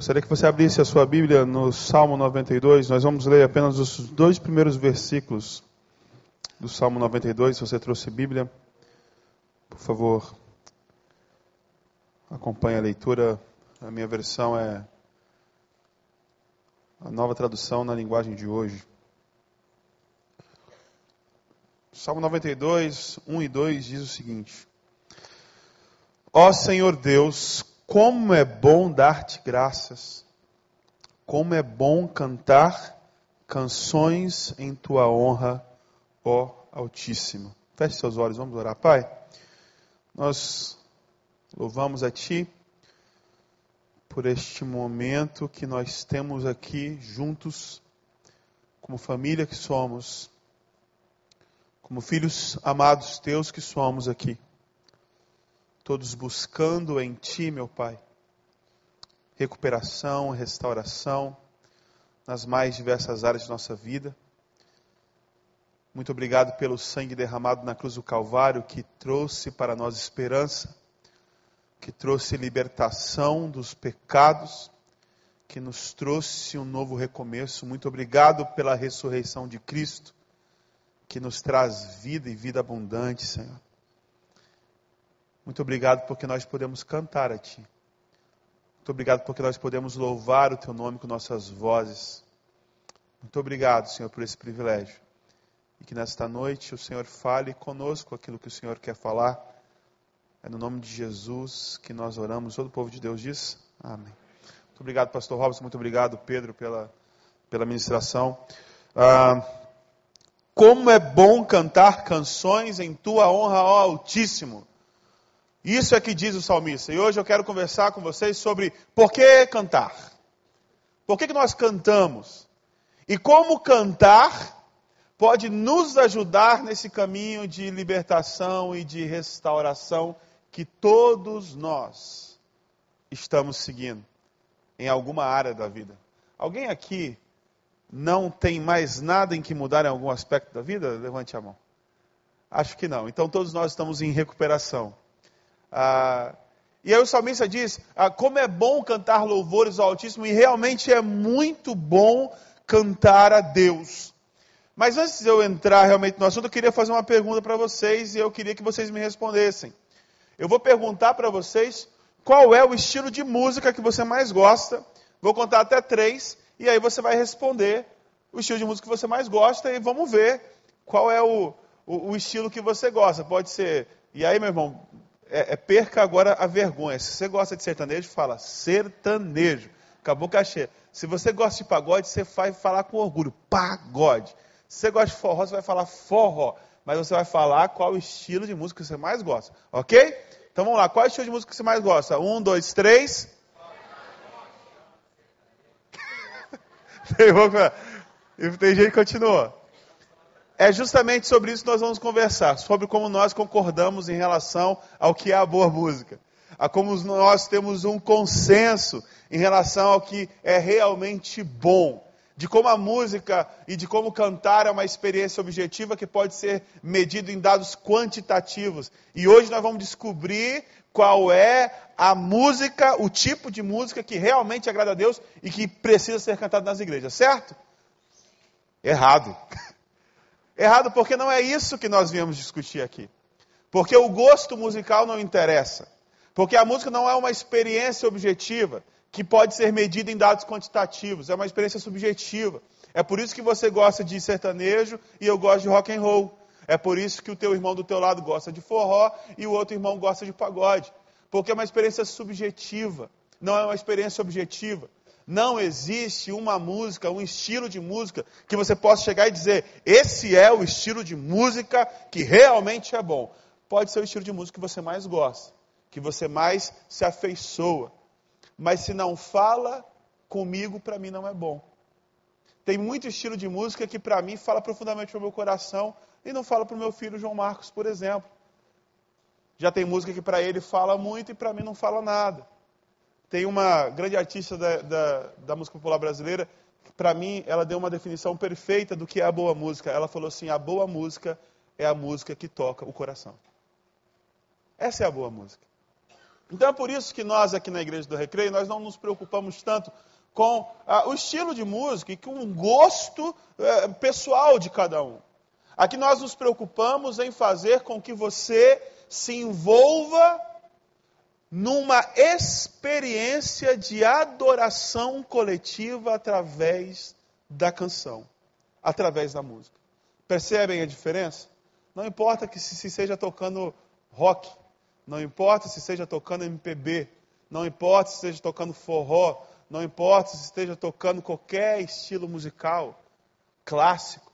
Gostaria que você abrisse a sua Bíblia no Salmo 92. Nós vamos ler apenas os dois primeiros versículos do Salmo 92. Se você trouxe Bíblia, por favor, acompanhe a leitura. A minha versão é a nova tradução na linguagem de hoje. Salmo 92, 1 e 2 diz o seguinte: Ó Senhor Deus, como é bom dar-te graças, como é bom cantar canções em tua honra, ó Altíssimo. Feche seus olhos, vamos orar. Pai, nós louvamos a Ti por este momento que nós temos aqui juntos, como família que somos, como filhos amados teus que somos aqui todos buscando em Ti, meu Pai, recuperação, restauração nas mais diversas áreas de nossa vida. Muito obrigado pelo sangue derramado na cruz do Calvário que trouxe para nós esperança, que trouxe libertação dos pecados, que nos trouxe um novo recomeço. Muito obrigado pela ressurreição de Cristo, que nos traz vida e vida abundante, Senhor. Muito obrigado porque nós podemos cantar a Ti. Muito obrigado porque nós podemos louvar o Teu nome com nossas vozes. Muito obrigado, Senhor, por esse privilégio. E que nesta noite o Senhor fale conosco aquilo que o Senhor quer falar. É no nome de Jesus que nós oramos. Todo o povo de Deus diz amém. Muito obrigado, Pastor Robson. Muito obrigado, Pedro, pela, pela ministração. Ah, como é bom cantar canções em tua honra, ó Altíssimo. Isso é que diz o salmista. E hoje eu quero conversar com vocês sobre por que cantar. Por que, que nós cantamos? E como cantar pode nos ajudar nesse caminho de libertação e de restauração que todos nós estamos seguindo em alguma área da vida. Alguém aqui não tem mais nada em que mudar em algum aspecto da vida? Levante a mão. Acho que não. Então todos nós estamos em recuperação. Ah, e aí o salmista diz: ah, como é bom cantar louvores ao Altíssimo, e realmente é muito bom cantar a Deus. Mas antes de eu entrar realmente no assunto, eu queria fazer uma pergunta para vocês e eu queria que vocês me respondessem. Eu vou perguntar para vocês qual é o estilo de música que você mais gosta. Vou contar até três e aí você vai responder o estilo de música que você mais gosta e vamos ver qual é o, o, o estilo que você gosta. Pode ser. E aí, meu irmão, é, é, perca agora a vergonha. Se você gosta de sertanejo, fala sertanejo. Acabou o cachê. Se você gosta de pagode, você vai falar com orgulho, pagode. Se você gosta de forró, você vai falar forró. Mas você vai falar qual estilo de música você mais gosta. Ok? Então vamos lá. Qual é estilo de música você mais gosta? Um, dois, três. Tem gente que continua. É justamente sobre isso que nós vamos conversar, sobre como nós concordamos em relação ao que é a boa música, a como nós temos um consenso em relação ao que é realmente bom, de como a música e de como cantar é uma experiência objetiva que pode ser medida em dados quantitativos. E hoje nós vamos descobrir qual é a música, o tipo de música que realmente agrada a Deus e que precisa ser cantada nas igrejas, certo? Errado. Errado porque não é isso que nós viemos discutir aqui. Porque o gosto musical não interessa. Porque a música não é uma experiência objetiva que pode ser medida em dados quantitativos. É uma experiência subjetiva. É por isso que você gosta de sertanejo e eu gosto de rock and roll. É por isso que o teu irmão do teu lado gosta de forró e o outro irmão gosta de pagode. Porque é uma experiência subjetiva, não é uma experiência objetiva. Não existe uma música, um estilo de música que você possa chegar e dizer: esse é o estilo de música que realmente é bom. Pode ser o estilo de música que você mais gosta, que você mais se afeiçoa. Mas se não fala comigo, para mim não é bom. Tem muito estilo de música que para mim fala profundamente para o meu coração e não fala para o meu filho João Marcos, por exemplo. Já tem música que para ele fala muito e para mim não fala nada. Tem uma grande artista da, da, da música popular brasileira, para mim, ela deu uma definição perfeita do que é a boa música. Ela falou assim: a boa música é a música que toca o coração. Essa é a boa música. Então é por isso que nós aqui na Igreja do Recreio, nós não nos preocupamos tanto com ah, o estilo de música e com o gosto eh, pessoal de cada um. Aqui nós nos preocupamos em fazer com que você se envolva numa experiência de adoração coletiva através da canção, através da música. Percebem a diferença? Não importa que se seja tocando rock, não importa se seja tocando MPB, não importa se esteja tocando forró, não importa se esteja tocando qualquer estilo musical, clássico,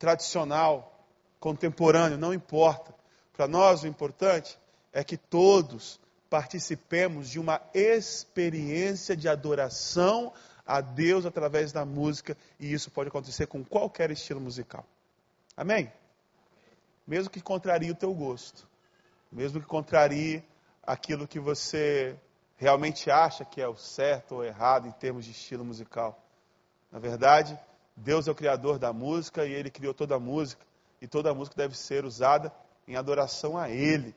tradicional, contemporâneo, não importa. Para nós o importante é que todos participemos de uma experiência de adoração a Deus através da música, e isso pode acontecer com qualquer estilo musical. Amém? Mesmo que contrarie o teu gosto, mesmo que contrarie aquilo que você realmente acha que é o certo ou errado em termos de estilo musical. Na verdade, Deus é o criador da música e ele criou toda a música, e toda a música deve ser usada em adoração a ele.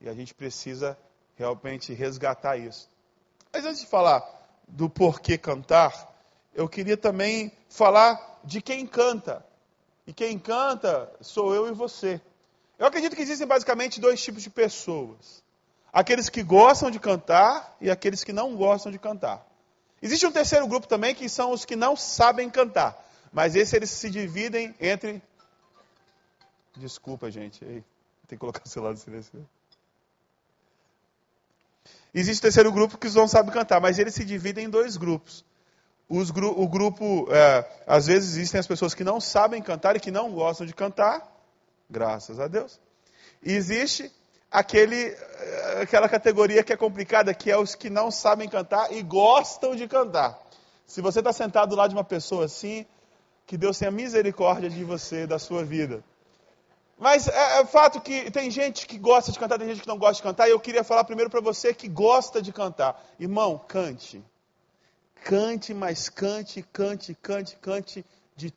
E a gente precisa realmente resgatar isso. Mas antes de falar do porquê cantar, eu queria também falar de quem canta. E quem canta sou eu e você. Eu acredito que existem basicamente dois tipos de pessoas: aqueles que gostam de cantar e aqueles que não gostam de cantar. Existe um terceiro grupo também que são os que não sabem cantar, mas esses eles se dividem entre. Desculpa, gente, tem que colocar o celular no silêncio. Existe o terceiro grupo que não sabe cantar, mas eles se dividem em dois grupos. Gru o grupo, é, às vezes existem as pessoas que não sabem cantar e que não gostam de cantar, graças a Deus. E existe aquele, é, aquela categoria que é complicada, que é os que não sabem cantar e gostam de cantar. Se você está sentado lá de uma pessoa assim, que Deus tenha misericórdia de você, da sua vida. Mas é, é fato que tem gente que gosta de cantar, tem gente que não gosta de cantar, e eu queria falar primeiro para você que gosta de cantar. Irmão, cante. Cante, mas cante, cante, cante, cante de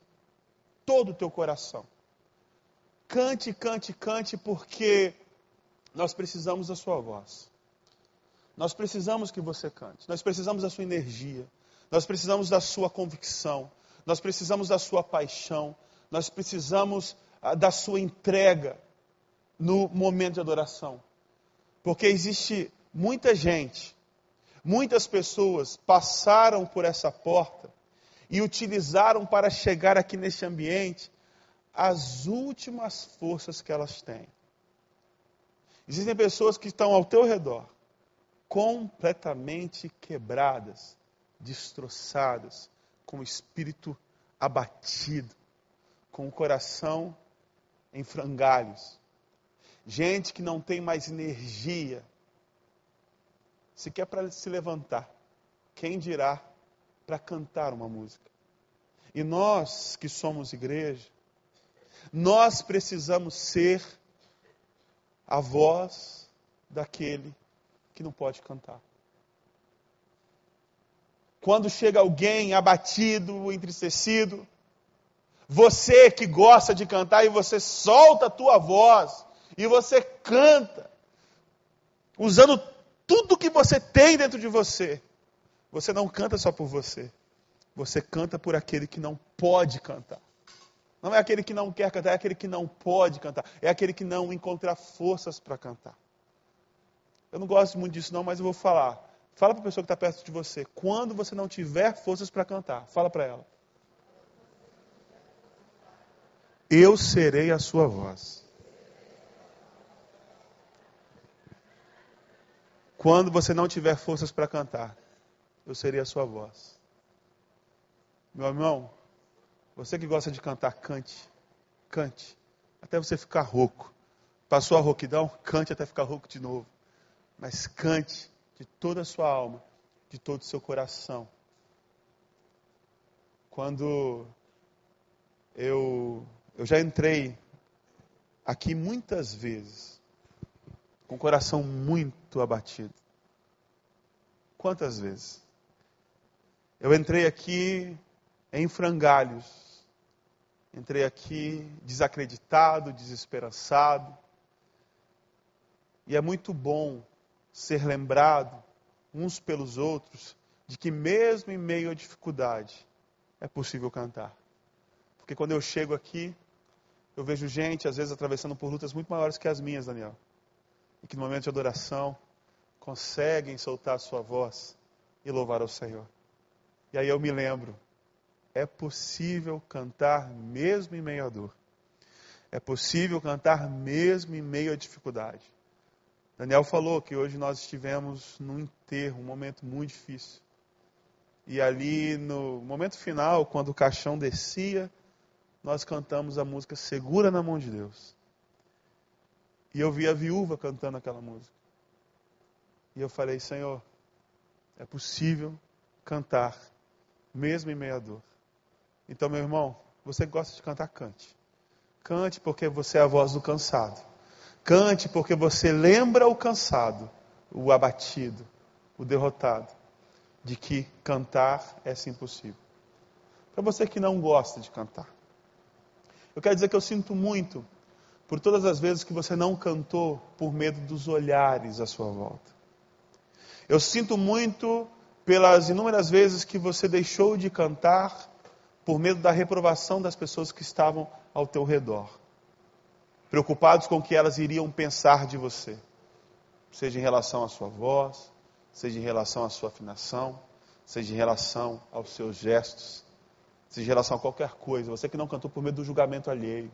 todo o teu coração. Cante, cante, cante, porque nós precisamos da sua voz. Nós precisamos que você cante. Nós precisamos da sua energia. Nós precisamos da sua convicção. Nós precisamos da sua paixão. Nós precisamos da sua entrega no momento de adoração. Porque existe muita gente Muitas pessoas passaram por essa porta e utilizaram para chegar aqui neste ambiente as últimas forças que elas têm. Existem pessoas que estão ao teu redor, completamente quebradas, destroçadas, com o espírito abatido, com o coração em frangalhos. Gente que não tem mais energia, sequer para se levantar. Quem dirá para cantar uma música? E nós que somos igreja, nós precisamos ser a voz daquele que não pode cantar. Quando chega alguém abatido, entristecido, você que gosta de cantar e você solta a tua voz e você canta, usando tudo que você tem dentro de você, você não canta só por você. Você canta por aquele que não pode cantar. Não é aquele que não quer cantar, é aquele que não pode cantar. É aquele que não encontra forças para cantar. Eu não gosto muito disso, não, mas eu vou falar. Fala para a pessoa que está perto de você. Quando você não tiver forças para cantar, fala para ela. Eu serei a sua voz. Quando você não tiver forças para cantar, eu serei a sua voz. Meu irmão, você que gosta de cantar, cante. Cante. Até você ficar rouco. Passou a rouquidão? Cante até ficar rouco de novo. Mas cante de toda a sua alma, de todo o seu coração. Quando eu, eu já entrei aqui muitas vezes, com o coração muito abatido. Quantas vezes? Eu entrei aqui em frangalhos, entrei aqui desacreditado, desesperançado. E é muito bom ser lembrado uns pelos outros de que mesmo em meio à dificuldade é possível cantar. Porque quando eu chego aqui, eu vejo gente, às vezes, atravessando por lutas muito maiores que as minhas, Daniel. E que no momento de adoração conseguem soltar a sua voz e louvar ao Senhor. E aí eu me lembro, é possível cantar mesmo em meio à dor. É possível cantar mesmo em meio à dificuldade. Daniel falou que hoje nós estivemos num enterro, um momento muito difícil. E ali no momento final, quando o caixão descia, nós cantamos a música Segura na mão de Deus. E eu vi a viúva cantando aquela música. E eu falei, Senhor, é possível cantar, mesmo em meio à dor. Então, meu irmão, você gosta de cantar, cante. Cante porque você é a voz do cansado. Cante porque você lembra o cansado, o abatido, o derrotado, de que cantar é sim possível. Para você que não gosta de cantar, eu quero dizer que eu sinto muito por todas as vezes que você não cantou por medo dos olhares à sua volta. Eu sinto muito pelas inúmeras vezes que você deixou de cantar por medo da reprovação das pessoas que estavam ao teu redor, preocupados com o que elas iriam pensar de você, seja em relação à sua voz, seja em relação à sua afinação, seja em relação aos seus gestos, em relação a qualquer coisa. Você que não cantou por medo do julgamento alheio.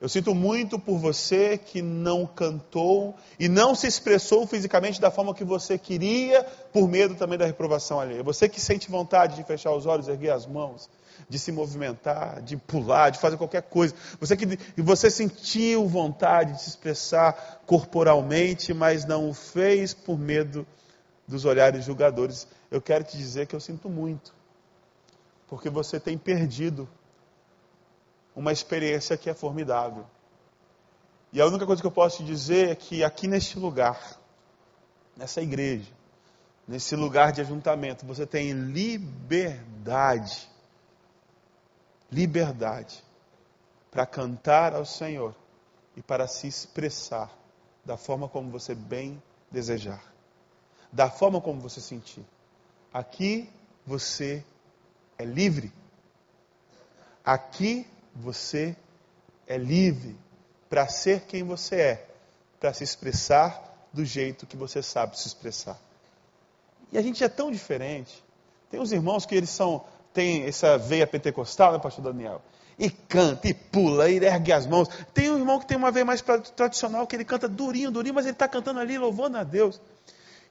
Eu sinto muito por você que não cantou e não se expressou fisicamente da forma que você queria, por medo também da reprovação alheia. Você que sente vontade de fechar os olhos, erguer as mãos, de se movimentar, de pular, de fazer qualquer coisa. Você que você sentiu vontade de se expressar corporalmente, mas não o fez por medo dos olhares julgadores. Eu quero te dizer que eu sinto muito, porque você tem perdido uma experiência que é formidável. E a única coisa que eu posso te dizer é que aqui neste lugar, nessa igreja, nesse lugar de ajuntamento, você tem liberdade. Liberdade para cantar ao Senhor e para se expressar da forma como você bem desejar, da forma como você sentir. Aqui você é livre. Aqui você é livre para ser quem você é, para se expressar do jeito que você sabe se expressar. E a gente é tão diferente. Tem uns irmãos que eles são, têm essa veia pentecostal, né, pastor Daniel? E canta, e pula, e ergue as mãos. Tem um irmão que tem uma veia mais tradicional, que ele canta durinho, durinho, mas ele está cantando ali, louvando a Deus.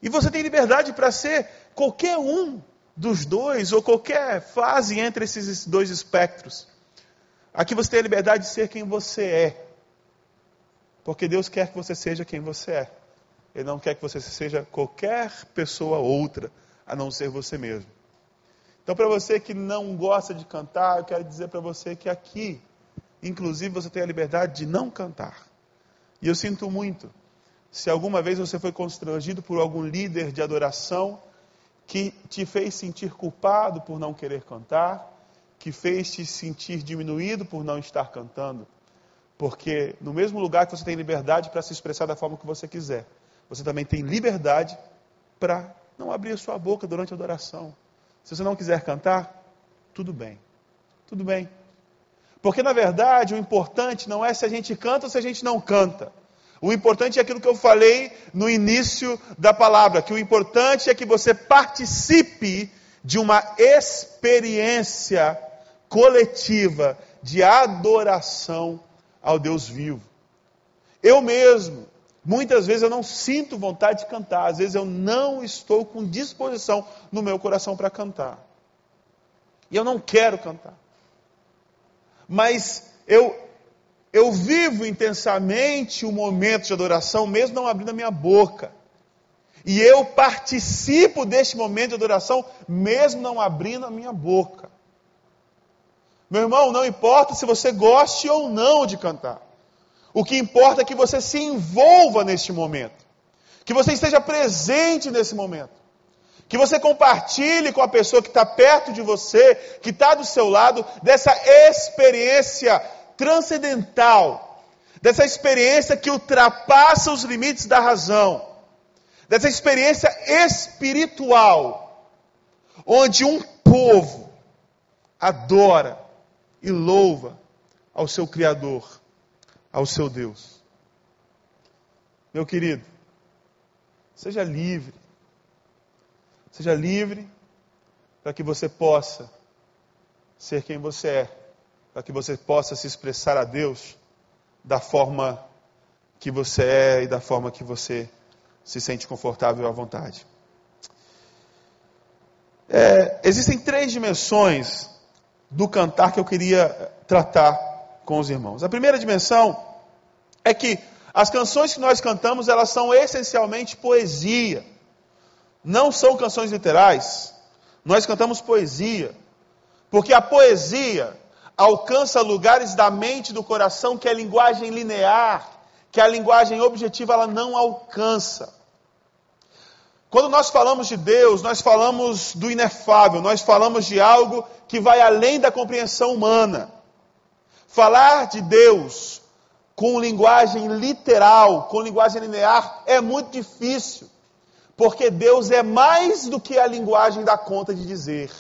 E você tem liberdade para ser qualquer um dos dois, ou qualquer fase entre esses dois espectros. Aqui você tem a liberdade de ser quem você é. Porque Deus quer que você seja quem você é. Ele não quer que você seja qualquer pessoa outra, a não ser você mesmo. Então, para você que não gosta de cantar, eu quero dizer para você que aqui, inclusive, você tem a liberdade de não cantar. E eu sinto muito se alguma vez você foi constrangido por algum líder de adoração que te fez sentir culpado por não querer cantar, que fez te sentir diminuído por não estar cantando. Porque no mesmo lugar que você tem liberdade para se expressar da forma que você quiser, você também tem liberdade para não abrir a sua boca durante a adoração. Se você não quiser cantar, tudo bem. Tudo bem. Porque na verdade o importante não é se a gente canta ou se a gente não canta. O importante é aquilo que eu falei no início da palavra, que o importante é que você participe de uma experiência coletiva de adoração ao Deus vivo. Eu mesmo, muitas vezes eu não sinto vontade de cantar, às vezes eu não estou com disposição no meu coração para cantar. E eu não quero cantar. Mas eu eu vivo intensamente o momento de adoração, mesmo não abrindo a minha boca. E eu participo deste momento de adoração, mesmo não abrindo a minha boca. Meu irmão, não importa se você goste ou não de cantar. O que importa é que você se envolva neste momento. Que você esteja presente nesse momento. Que você compartilhe com a pessoa que está perto de você, que está do seu lado, dessa experiência transcendental. Dessa experiência que ultrapassa os limites da razão. dessa experiência espiritual, onde um povo adora e louva ao seu Criador, ao seu Deus. Meu querido, seja livre, seja livre para que você possa ser quem você é, para que você possa se expressar a Deus da forma que você é e da forma que você se sente confortável à vontade. É, existem três dimensões do cantar que eu queria tratar com os irmãos. A primeira dimensão é que as canções que nós cantamos, elas são essencialmente poesia. Não são canções literais. Nós cantamos poesia. Porque a poesia alcança lugares da mente e do coração que a linguagem linear, que a linguagem objetiva ela não alcança. Quando nós falamos de Deus, nós falamos do inefável, nós falamos de algo que vai além da compreensão humana. Falar de Deus com linguagem literal, com linguagem linear, é muito difícil, porque Deus é mais do que a linguagem dá conta de dizer.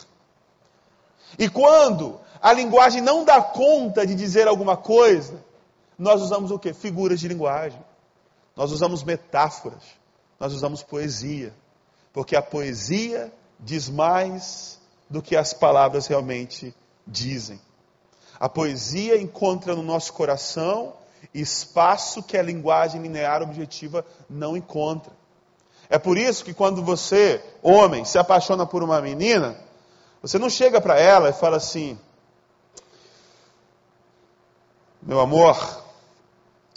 E quando a linguagem não dá conta de dizer alguma coisa, nós usamos o que? Figuras de linguagem. Nós usamos metáforas. Nós usamos poesia. Porque a poesia diz mais do que as palavras realmente dizem. A poesia encontra no nosso coração espaço que a linguagem linear objetiva não encontra. É por isso que quando você, homem, se apaixona por uma menina, você não chega para ela e fala assim: Meu amor,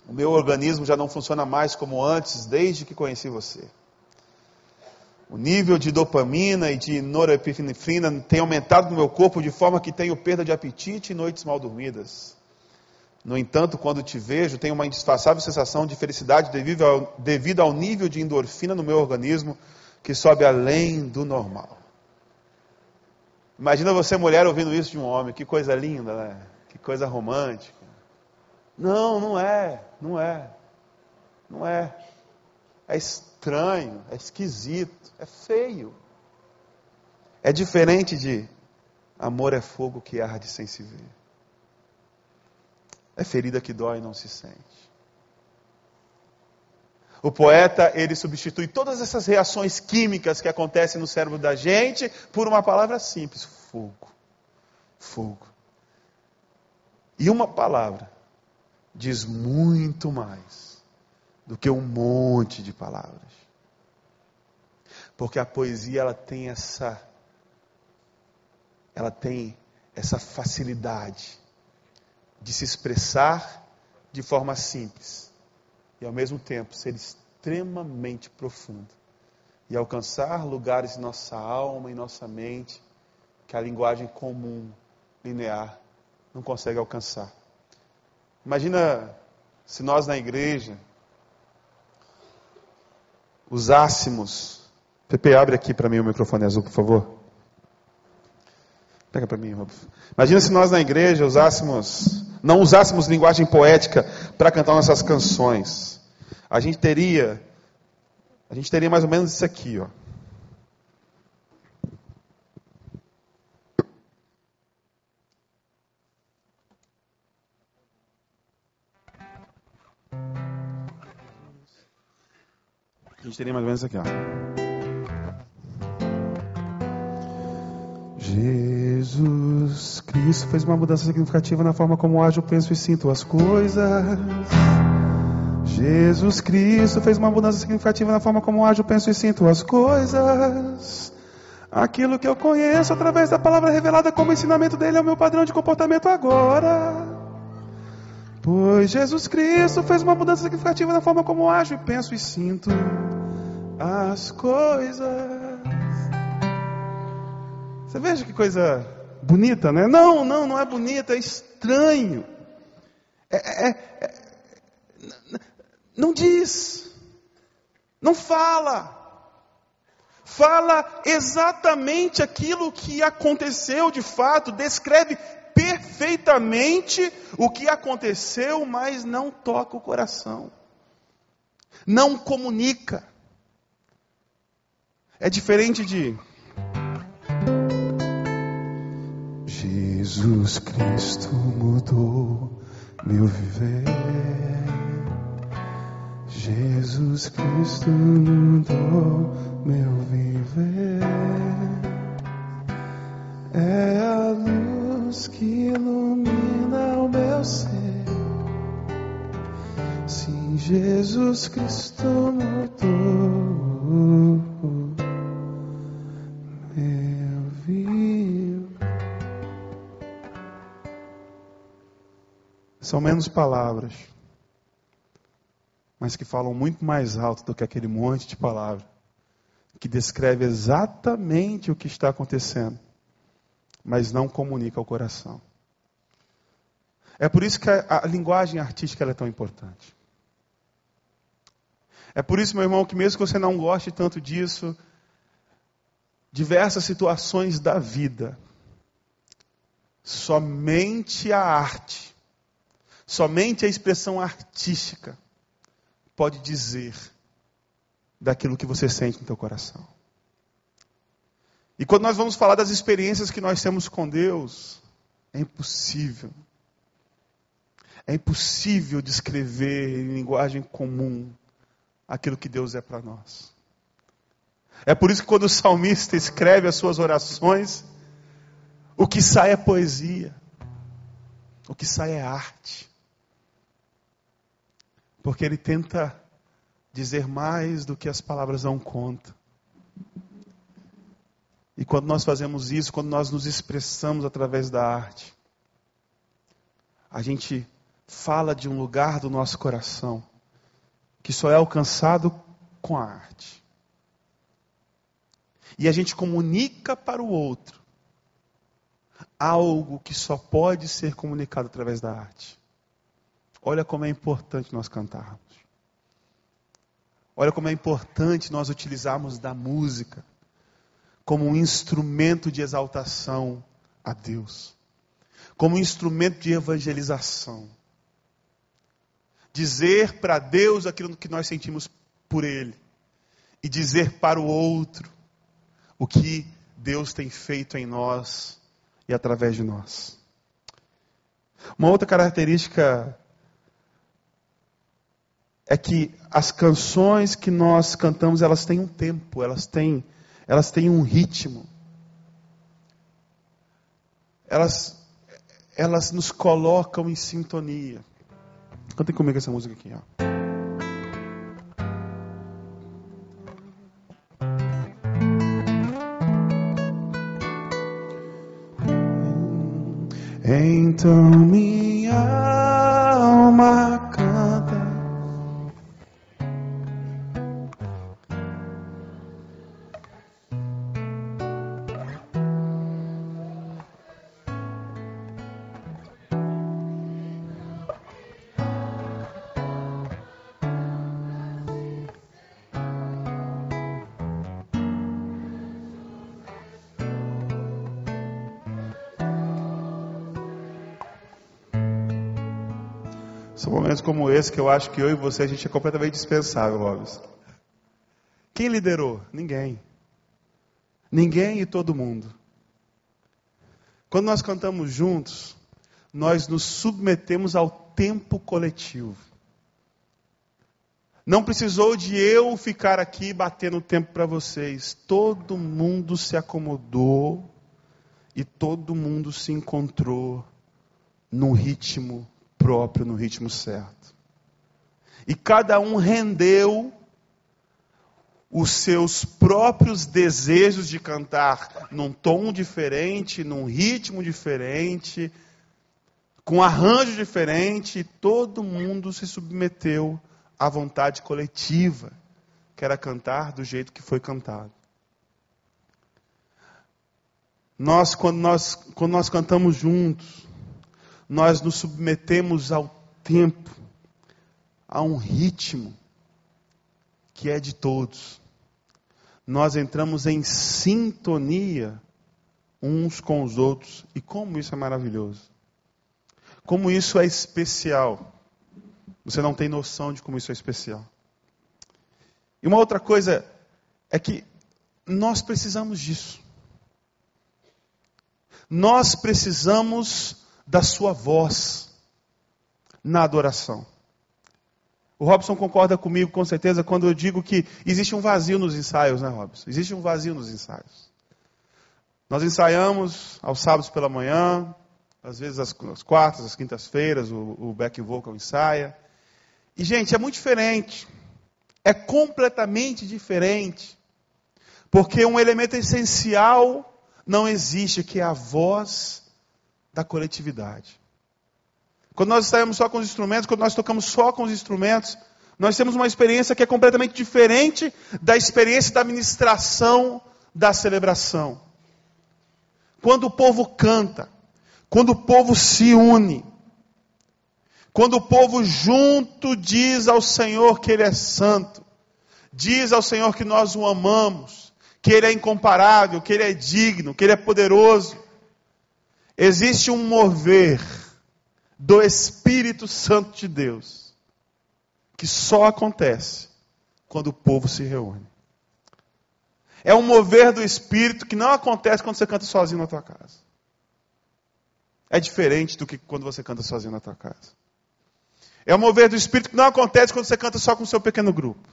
o meu organismo já não funciona mais como antes, desde que conheci você. O nível de dopamina e de norepinefrina tem aumentado no meu corpo de forma que tenho perda de apetite e noites mal dormidas. No entanto, quando te vejo, tenho uma indisfaçável sensação de felicidade devido ao, devido ao nível de endorfina no meu organismo que sobe além do normal. Imagina você, mulher, ouvindo isso de um homem. Que coisa linda, né? Que coisa romântica. Não, não é, não é. Não é. É estranho, é esquisito, é feio. É diferente de amor é fogo que arde sem se ver. É ferida que dói e não se sente. O poeta, ele substitui todas essas reações químicas que acontecem no cérebro da gente por uma palavra simples: fogo. Fogo. E uma palavra diz muito mais do que um monte de palavras. Porque a poesia ela tem essa ela tem essa facilidade de se expressar de forma simples e ao mesmo tempo ser extremamente profunda e alcançar lugares em nossa alma e nossa mente que a linguagem comum, linear, não consegue alcançar. Imagina se nós na igreja usássemos. Pepe, abre aqui para mim o microfone azul, por favor. Pega para mim, Rob. Imagina se nós na igreja usássemos, não usássemos linguagem poética para cantar nossas canções. A gente teria, a gente teria mais ou menos isso aqui, ó. Gente teria mais ou menos aqui, ó. Jesus Cristo fez uma mudança significativa na forma como ajo, penso e sinto as coisas. Jesus Cristo fez uma mudança significativa na forma como ajo, penso e sinto as coisas. Aquilo que eu conheço através da palavra revelada como ensinamento dele é o meu padrão de comportamento agora. Pois Jesus Cristo fez uma mudança significativa na forma como ajo, penso e sinto as coisas. Você veja que coisa bonita, né? Não, não, não é bonita, é estranho. É, é, é, não diz, não fala. Fala exatamente aquilo que aconteceu de fato, descreve perfeitamente o que aconteceu, mas não toca o coração, não comunica. É diferente de Jesus Cristo mudou meu viver. Jesus Cristo mudou meu viver. É a luz que ilumina o meu ser. Sim, Jesus Cristo mudou. São menos palavras, mas que falam muito mais alto do que aquele monte de palavras, que descreve exatamente o que está acontecendo, mas não comunica ao coração. É por isso que a, a linguagem artística é tão importante. É por isso, meu irmão, que mesmo que você não goste tanto disso, diversas situações da vida, somente a arte Somente a expressão artística pode dizer daquilo que você sente no teu coração. E quando nós vamos falar das experiências que nós temos com Deus, é impossível. É impossível descrever em linguagem comum aquilo que Deus é para nós. É por isso que quando o salmista escreve as suas orações, o que sai é poesia, o que sai é arte. Porque ele tenta dizer mais do que as palavras dão conta. E quando nós fazemos isso, quando nós nos expressamos através da arte, a gente fala de um lugar do nosso coração que só é alcançado com a arte. E a gente comunica para o outro algo que só pode ser comunicado através da arte. Olha como é importante nós cantarmos. Olha como é importante nós utilizarmos da música como um instrumento de exaltação a Deus, como um instrumento de evangelização. Dizer para Deus aquilo que nós sentimos por Ele e dizer para o outro o que Deus tem feito em nós e através de nós. Uma outra característica é que as canções que nós cantamos, elas têm um tempo, elas têm, elas têm um ritmo. Elas, elas nos colocam em sintonia. Cantem comigo essa música aqui, ó. Então minha como esse que eu acho que eu e você a gente é completamente dispensável, Robson. Quem liderou? Ninguém. Ninguém e todo mundo. Quando nós cantamos juntos, nós nos submetemos ao tempo coletivo. Não precisou de eu ficar aqui batendo tempo para vocês. Todo mundo se acomodou e todo mundo se encontrou num ritmo próprio no ritmo certo. E cada um rendeu os seus próprios desejos de cantar num tom diferente, num ritmo diferente, com arranjo diferente, e todo mundo se submeteu à vontade coletiva, que era cantar do jeito que foi cantado. Nós, quando nós, quando nós cantamos juntos, nós nos submetemos ao tempo, a um ritmo que é de todos. Nós entramos em sintonia uns com os outros. E como isso é maravilhoso. Como isso é especial. Você não tem noção de como isso é especial. E uma outra coisa é que nós precisamos disso. Nós precisamos da sua voz na adoração. O Robson concorda comigo com certeza quando eu digo que existe um vazio nos ensaios, né, Robson? Existe um vazio nos ensaios. Nós ensaiamos aos sábados pela manhã, às vezes às, quartas, às quintas-feiras, o, o back vocal ensaia. E, gente, é muito diferente. É completamente diferente. Porque um elemento essencial não existe, que é a voz da coletividade. Quando nós ensaiamos só com os instrumentos, quando nós tocamos só com os instrumentos, nós temos uma experiência que é completamente diferente da experiência da ministração da celebração. Quando o povo canta, quando o povo se une, quando o povo junto diz ao Senhor que Ele é santo, diz ao Senhor que nós o amamos, que Ele é incomparável, que Ele é digno, que Ele é poderoso, existe um mover do Espírito Santo de Deus que só acontece quando o povo se reúne. É um mover do Espírito que não acontece quando você canta sozinho na tua casa é diferente do que quando você canta sozinho na tua casa. É o mover do Espírito que não acontece quando você canta só com o seu pequeno grupo.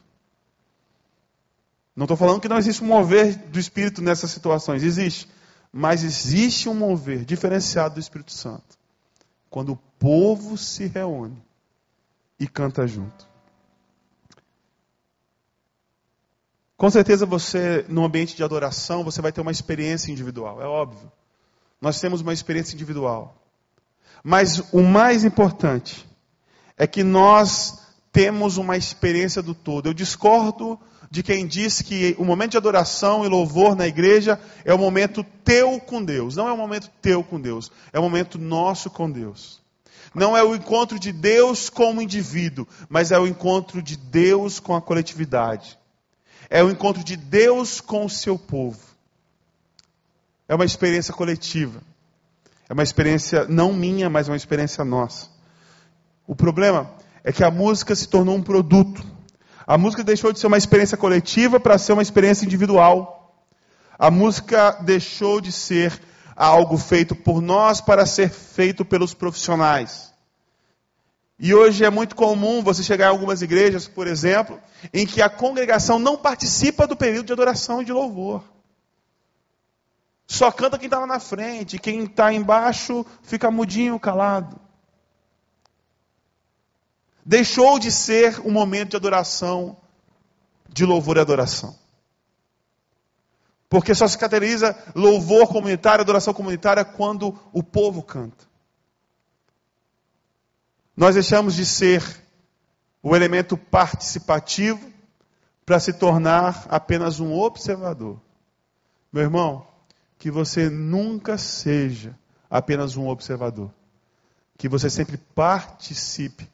Não estou falando que não existe um mover do Espírito nessas situações. Existe. Mas existe um mover diferenciado do Espírito Santo. Quando o povo se reúne e canta junto. Com certeza você, no ambiente de adoração, você vai ter uma experiência individual, é óbvio. Nós temos uma experiência individual. Mas o mais importante é que nós temos uma experiência do todo. Eu discordo de quem diz que o momento de adoração e louvor na igreja é o momento teu com Deus. Não é o momento teu com Deus, é o momento nosso com Deus. Não é o encontro de Deus com o indivíduo, mas é o encontro de Deus com a coletividade. É o encontro de Deus com o seu povo. É uma experiência coletiva. É uma experiência não minha, mas uma experiência nossa. O problema é que a música se tornou um produto. A música deixou de ser uma experiência coletiva para ser uma experiência individual. A música deixou de ser algo feito por nós para ser feito pelos profissionais. E hoje é muito comum você chegar em algumas igrejas, por exemplo, em que a congregação não participa do período de adoração e de louvor. Só canta quem está lá na frente, quem está embaixo fica mudinho, calado. Deixou de ser um momento de adoração, de louvor e adoração. Porque só se caracteriza louvor comunitário, adoração comunitária, quando o povo canta. Nós deixamos de ser o elemento participativo para se tornar apenas um observador. Meu irmão, que você nunca seja apenas um observador. Que você sempre participe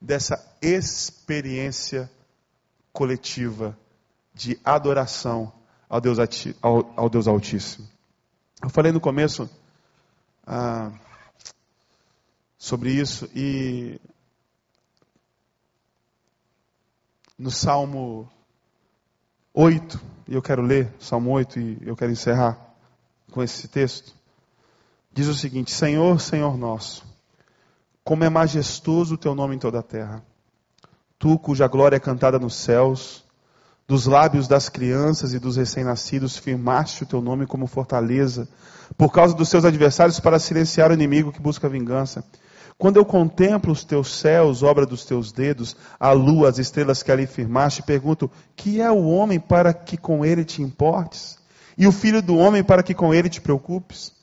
dessa experiência coletiva de adoração ao Deus, ao, ao Deus Altíssimo. Eu falei no começo ah, sobre isso e no Salmo 8, e eu quero ler Salmo 8 e eu quero encerrar com esse texto, diz o seguinte: Senhor, Senhor nosso, como é majestoso o teu nome em toda a terra. Tu, cuja glória é cantada nos céus, dos lábios das crianças e dos recém-nascidos, firmaste o teu nome como fortaleza, por causa dos seus adversários, para silenciar o inimigo que busca vingança. Quando eu contemplo os teus céus, obra dos teus dedos, a lua, as estrelas que ali firmaste, pergunto: que é o homem para que com ele te importes? e o filho do homem para que com ele te preocupes?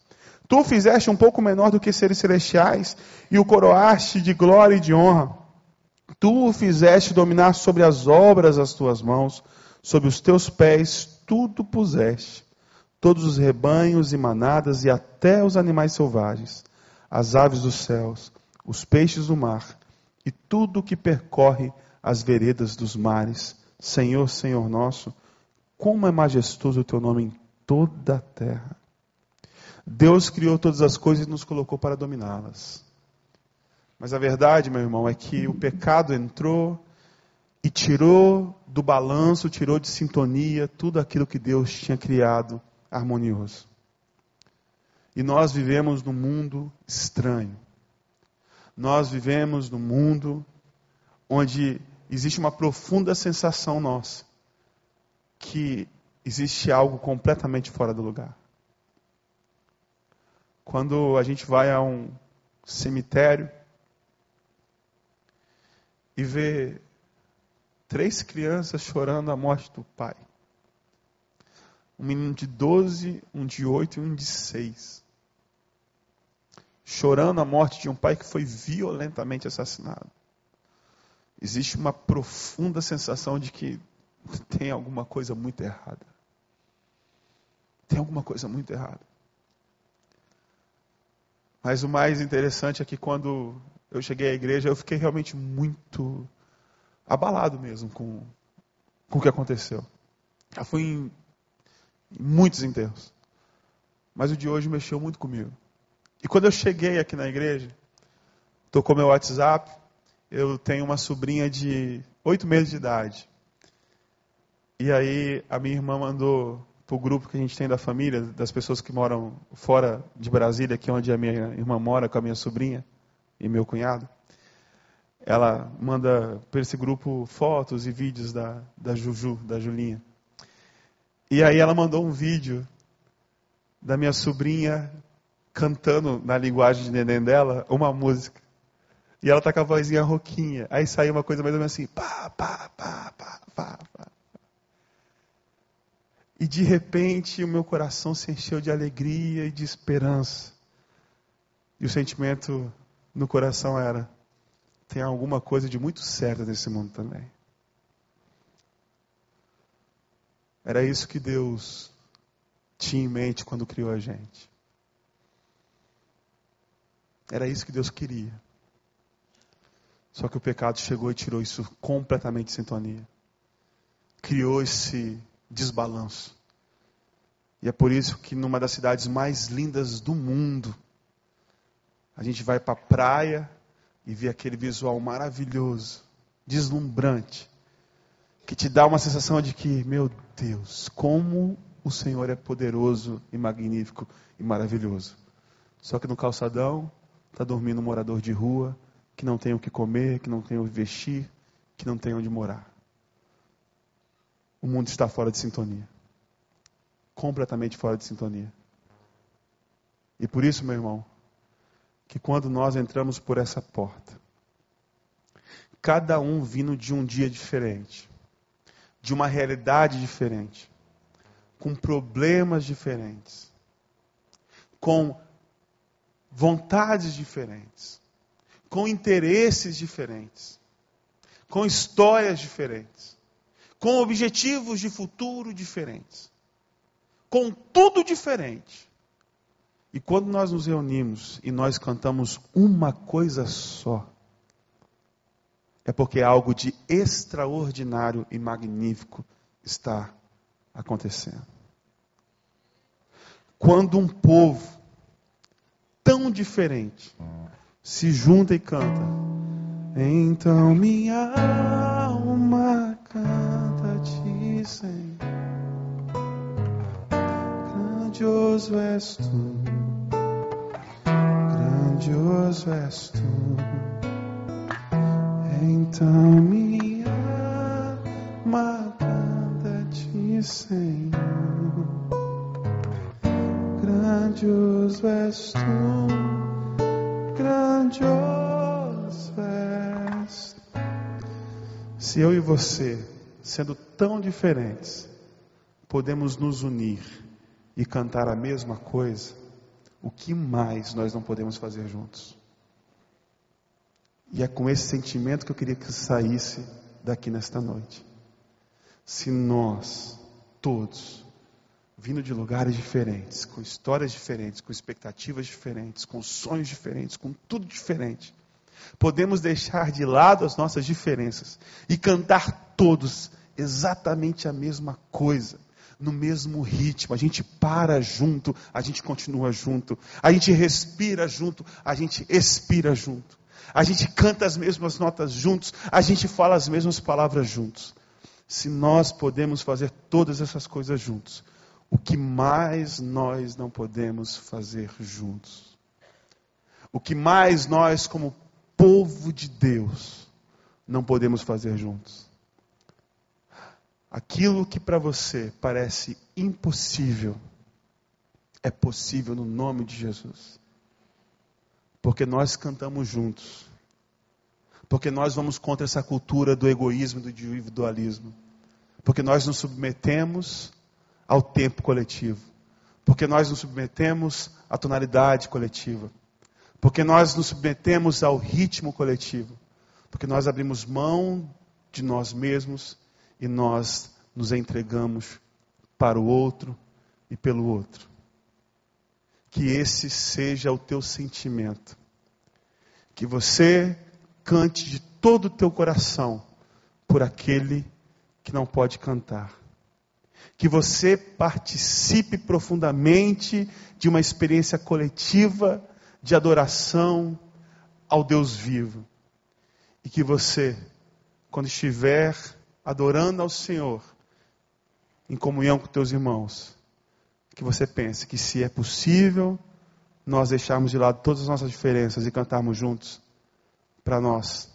Tu fizeste um pouco menor do que seres celestiais e o coroaste de glória e de honra. Tu o fizeste dominar sobre as obras das tuas mãos, sobre os teus pés tudo puseste. Todos os rebanhos e manadas e até os animais selvagens, as aves dos céus, os peixes do mar e tudo que percorre as veredas dos mares. Senhor, Senhor nosso, como é majestoso o teu nome em toda a terra. Deus criou todas as coisas e nos colocou para dominá-las. Mas a verdade, meu irmão, é que o pecado entrou e tirou do balanço, tirou de sintonia tudo aquilo que Deus tinha criado harmonioso. E nós vivemos num mundo estranho. Nós vivemos num mundo onde existe uma profunda sensação nossa que existe algo completamente fora do lugar. Quando a gente vai a um cemitério e vê três crianças chorando a morte do pai. Um menino de 12, um de 8 e um de 6. Chorando a morte de um pai que foi violentamente assassinado. Existe uma profunda sensação de que tem alguma coisa muito errada. Tem alguma coisa muito errada. Mas o mais interessante é que quando eu cheguei à igreja, eu fiquei realmente muito abalado mesmo com, com o que aconteceu. Já fui em, em muitos enterros. Mas o de hoje mexeu muito comigo. E quando eu cheguei aqui na igreja, tocou meu WhatsApp, eu tenho uma sobrinha de oito meses de idade. E aí a minha irmã mandou para o grupo que a gente tem da família, das pessoas que moram fora de Brasília, que é onde a minha irmã mora com a minha sobrinha e meu cunhado. Ela manda para esse grupo fotos e vídeos da, da Juju, da Julinha. E aí ela mandou um vídeo da minha sobrinha cantando na linguagem de neném dela uma música. E ela tá com a vozinha rouquinha. Aí saiu uma coisa mais ou menos assim, pá, pá, pá, pá, pá. E de repente o meu coração se encheu de alegria e de esperança. E o sentimento no coração era: tem alguma coisa de muito certa nesse mundo também. Era isso que Deus tinha em mente quando criou a gente. Era isso que Deus queria. Só que o pecado chegou e tirou isso completamente de sintonia. Criou esse desbalanço. E é por isso que numa das cidades mais lindas do mundo, a gente vai para a praia e vê aquele visual maravilhoso, deslumbrante, que te dá uma sensação de que, meu Deus, como o Senhor é poderoso e magnífico e maravilhoso. Só que no calçadão está dormindo um morador de rua que não tem o que comer, que não tem o que vestir, que não tem onde morar o mundo está fora de sintonia. Completamente fora de sintonia. E por isso, meu irmão, que quando nós entramos por essa porta, cada um vindo de um dia diferente, de uma realidade diferente, com problemas diferentes, com vontades diferentes, com interesses diferentes, com histórias diferentes com objetivos de futuro diferentes, com tudo diferente. E quando nós nos reunimos e nós cantamos uma coisa só, é porque algo de extraordinário e magnífico está acontecendo. Quando um povo tão diferente se junta e canta, então minha alma canta te Senhor. Grandioso és tu, grandioso és tu. Então minha alma canta te Senhor. Grandioso és tu, grandioso és tu. Se eu e você, sendo tão diferentes, podemos nos unir e cantar a mesma coisa, o que mais nós não podemos fazer juntos? E é com esse sentimento que eu queria que saísse daqui nesta noite. Se nós, todos, vindo de lugares diferentes, com histórias diferentes, com expectativas diferentes, com sonhos diferentes, com tudo diferente, podemos deixar de lado as nossas diferenças e cantar todos exatamente a mesma coisa, no mesmo ritmo. A gente para junto, a gente continua junto. A gente respira junto, a gente expira junto. a gente canta as mesmas notas juntos, a gente fala as mesmas palavras juntos. Se nós podemos fazer todas essas coisas juntos, o que mais nós não podemos fazer juntos? O que mais nós, como povo de Deus, não podemos fazer juntos? Aquilo que para você parece impossível, é possível no nome de Jesus. Porque nós cantamos juntos. Porque nós vamos contra essa cultura do egoísmo, do individualismo. Porque nós nos submetemos ao tempo coletivo. Porque nós nos submetemos à tonalidade coletiva. Porque nós nos submetemos ao ritmo coletivo. Porque nós abrimos mão de nós mesmos e nós nos entregamos para o outro e pelo outro. Que esse seja o teu sentimento. Que você cante de todo o teu coração por aquele que não pode cantar. Que você participe profundamente de uma experiência coletiva de adoração ao Deus vivo. E que você, quando estiver adorando ao Senhor, em comunhão com teus irmãos, que você pense que se é possível nós deixarmos de lado todas as nossas diferenças e cantarmos juntos, para nós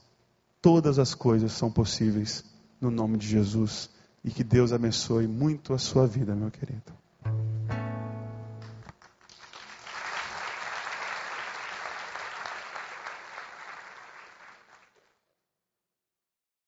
todas as coisas são possíveis no nome de Jesus e que Deus abençoe muito a sua vida, meu querido.